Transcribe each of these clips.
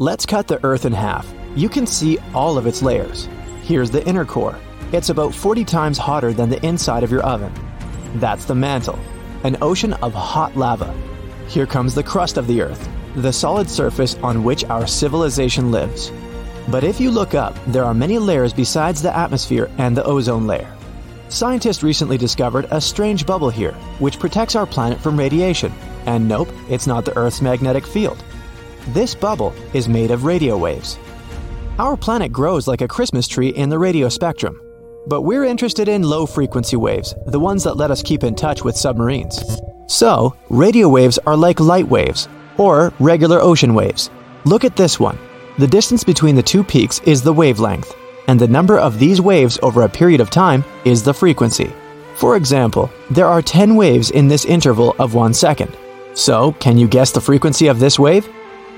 Let's cut the Earth in half. You can see all of its layers. Here's the inner core. It's about 40 times hotter than the inside of your oven. That's the mantle, an ocean of hot lava. Here comes the crust of the Earth, the solid surface on which our civilization lives. But if you look up, there are many layers besides the atmosphere and the ozone layer. Scientists recently discovered a strange bubble here, which protects our planet from radiation. And nope, it's not the Earth's magnetic field. This bubble is made of radio waves. Our planet grows like a Christmas tree in the radio spectrum. But we're interested in low frequency waves, the ones that let us keep in touch with submarines. So, radio waves are like light waves, or regular ocean waves. Look at this one. The distance between the two peaks is the wavelength and the number of these waves over a period of time is the frequency. For example, there are 10 waves in this interval of 1 second. So, can you guess the frequency of this wave?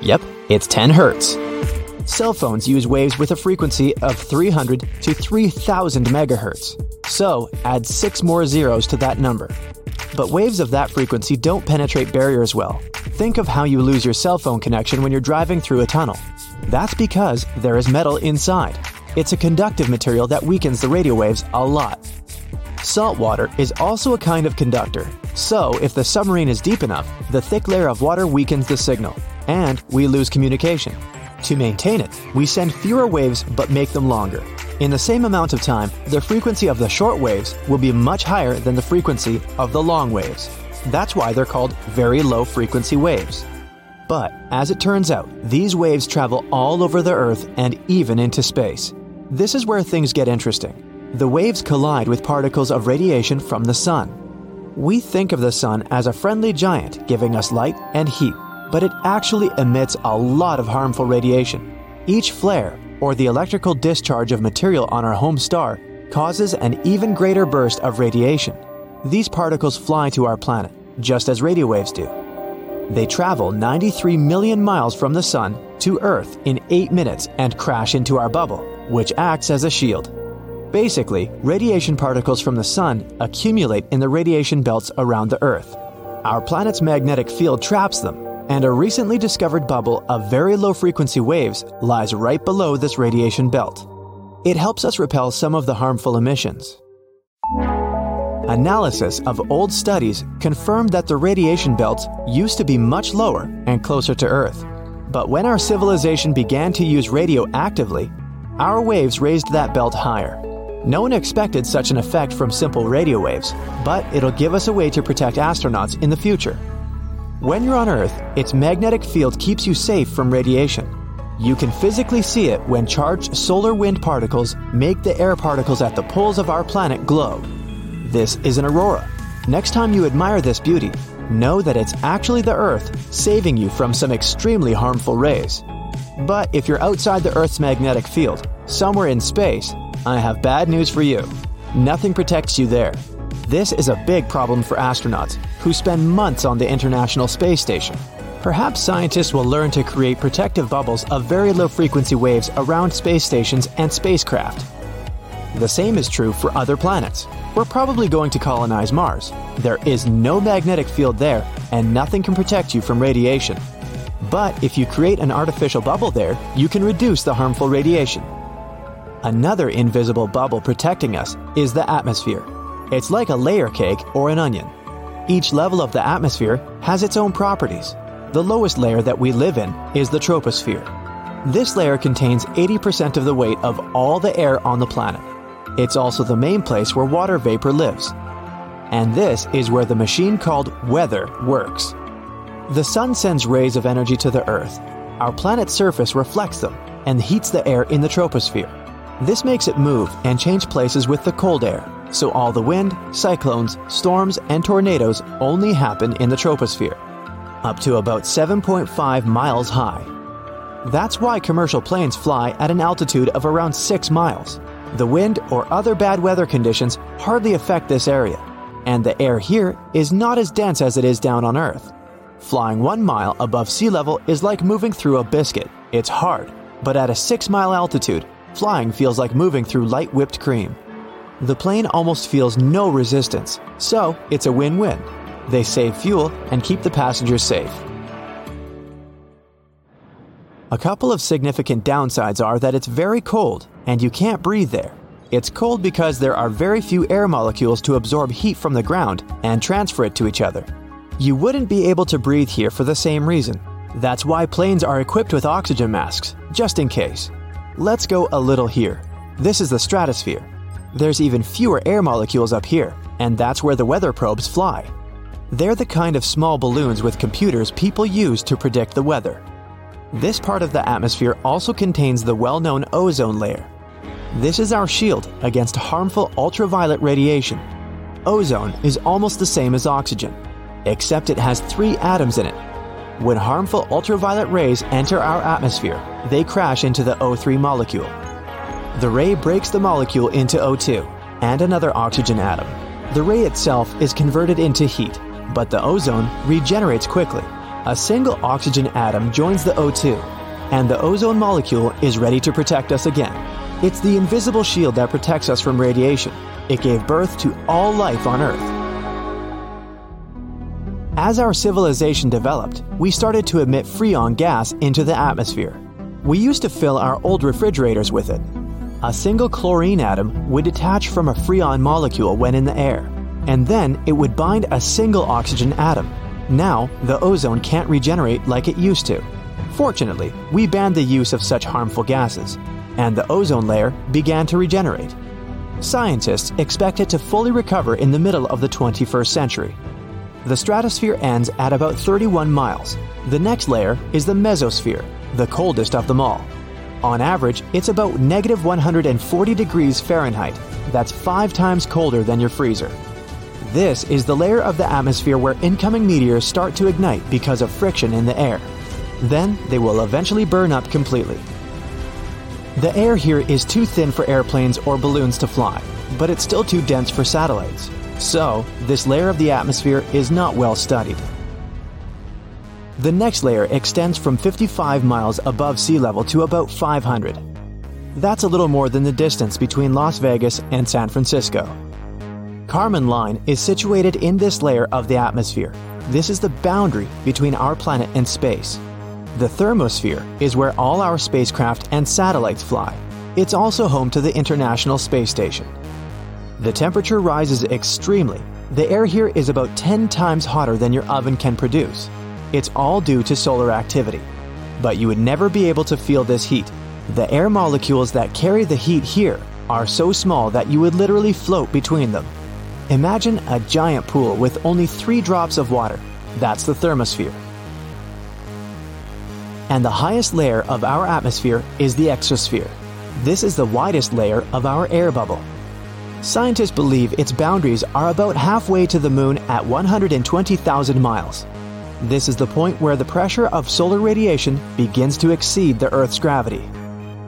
Yep, it's 10 Hertz. Cell phones use waves with a frequency of 300 to 3000 megahertz. So, add 6 more zeros to that number. But waves of that frequency don't penetrate barriers well. Think of how you lose your cell phone connection when you're driving through a tunnel. That's because there is metal inside. It's a conductive material that weakens the radio waves a lot. Salt water is also a kind of conductor, so if the submarine is deep enough, the thick layer of water weakens the signal, and we lose communication. To maintain it, we send fewer waves but make them longer. In the same amount of time, the frequency of the short waves will be much higher than the frequency of the long waves. That's why they're called very low frequency waves. But, as it turns out, these waves travel all over the Earth and even into space. This is where things get interesting. The waves collide with particles of radiation from the sun. We think of the sun as a friendly giant giving us light and heat, but it actually emits a lot of harmful radiation. Each flare, or the electrical discharge of material on our home star, causes an even greater burst of radiation. These particles fly to our planet, just as radio waves do. They travel 93 million miles from the Sun to Earth in 8 minutes and crash into our bubble, which acts as a shield. Basically, radiation particles from the Sun accumulate in the radiation belts around the Earth. Our planet's magnetic field traps them, and a recently discovered bubble of very low frequency waves lies right below this radiation belt. It helps us repel some of the harmful emissions. Analysis of old studies confirmed that the radiation belts used to be much lower and closer to Earth. But when our civilization began to use radio actively, our waves raised that belt higher. No one expected such an effect from simple radio waves, but it'll give us a way to protect astronauts in the future. When you're on Earth, its magnetic field keeps you safe from radiation. You can physically see it when charged solar wind particles make the air particles at the poles of our planet glow. This is an aurora. Next time you admire this beauty, know that it's actually the Earth saving you from some extremely harmful rays. But if you're outside the Earth's magnetic field, somewhere in space, I have bad news for you. Nothing protects you there. This is a big problem for astronauts who spend months on the International Space Station. Perhaps scientists will learn to create protective bubbles of very low frequency waves around space stations and spacecraft. The same is true for other planets. We're probably going to colonize Mars. There is no magnetic field there, and nothing can protect you from radiation. But if you create an artificial bubble there, you can reduce the harmful radiation. Another invisible bubble protecting us is the atmosphere. It's like a layer cake or an onion. Each level of the atmosphere has its own properties. The lowest layer that we live in is the troposphere. This layer contains 80% of the weight of all the air on the planet. It's also the main place where water vapor lives. And this is where the machine called weather works. The sun sends rays of energy to the Earth. Our planet's surface reflects them and heats the air in the troposphere. This makes it move and change places with the cold air, so all the wind, cyclones, storms, and tornadoes only happen in the troposphere, up to about 7.5 miles high. That's why commercial planes fly at an altitude of around 6 miles. The wind or other bad weather conditions hardly affect this area, and the air here is not as dense as it is down on Earth. Flying one mile above sea level is like moving through a biscuit. It's hard, but at a 6 mile altitude, flying feels like moving through light whipped cream. The plane almost feels no resistance, so it's a win win. They save fuel and keep the passengers safe. A couple of significant downsides are that it's very cold and you can't breathe there. It's cold because there are very few air molecules to absorb heat from the ground and transfer it to each other. You wouldn't be able to breathe here for the same reason. That's why planes are equipped with oxygen masks, just in case. Let's go a little here. This is the stratosphere. There's even fewer air molecules up here, and that's where the weather probes fly. They're the kind of small balloons with computers people use to predict the weather. This part of the atmosphere also contains the well known ozone layer, this is our shield against harmful ultraviolet radiation. Ozone is almost the same as oxygen, except it has three atoms in it. When harmful ultraviolet rays enter our atmosphere, they crash into the O3 molecule. The ray breaks the molecule into O2 and another oxygen atom. The ray itself is converted into heat, but the ozone regenerates quickly. A single oxygen atom joins the O2, and the ozone molecule is ready to protect us again. It's the invisible shield that protects us from radiation. It gave birth to all life on Earth. As our civilization developed, we started to emit freon gas into the atmosphere. We used to fill our old refrigerators with it. A single chlorine atom would detach from a freon molecule when in the air, and then it would bind a single oxygen atom. Now, the ozone can't regenerate like it used to. Fortunately, we banned the use of such harmful gases, and the ozone layer began to regenerate. Scientists expect it to fully recover in the middle of the 21st century. The stratosphere ends at about 31 miles. The next layer is the mesosphere, the coldest of them all. On average, it's about negative 140 degrees Fahrenheit. That's five times colder than your freezer. This is the layer of the atmosphere where incoming meteors start to ignite because of friction in the air. Then they will eventually burn up completely. The air here is too thin for airplanes or balloons to fly, but it's still too dense for satellites. So, this layer of the atmosphere is not well studied. The next layer extends from 55 miles above sea level to about 500. That's a little more than the distance between Las Vegas and San Francisco. Kármán line is situated in this layer of the atmosphere. This is the boundary between our planet and space. The thermosphere is where all our spacecraft and satellites fly. It's also home to the International Space Station. The temperature rises extremely. The air here is about 10 times hotter than your oven can produce. It's all due to solar activity. But you would never be able to feel this heat. The air molecules that carry the heat here are so small that you would literally float between them. Imagine a giant pool with only three drops of water. That's the thermosphere and the highest layer of our atmosphere is the exosphere. This is the widest layer of our air bubble. Scientists believe its boundaries are about halfway to the moon at 120,000 miles. This is the point where the pressure of solar radiation begins to exceed the Earth's gravity.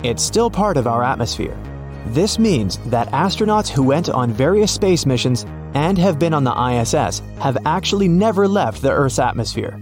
It's still part of our atmosphere. This means that astronauts who went on various space missions and have been on the ISS have actually never left the Earth's atmosphere.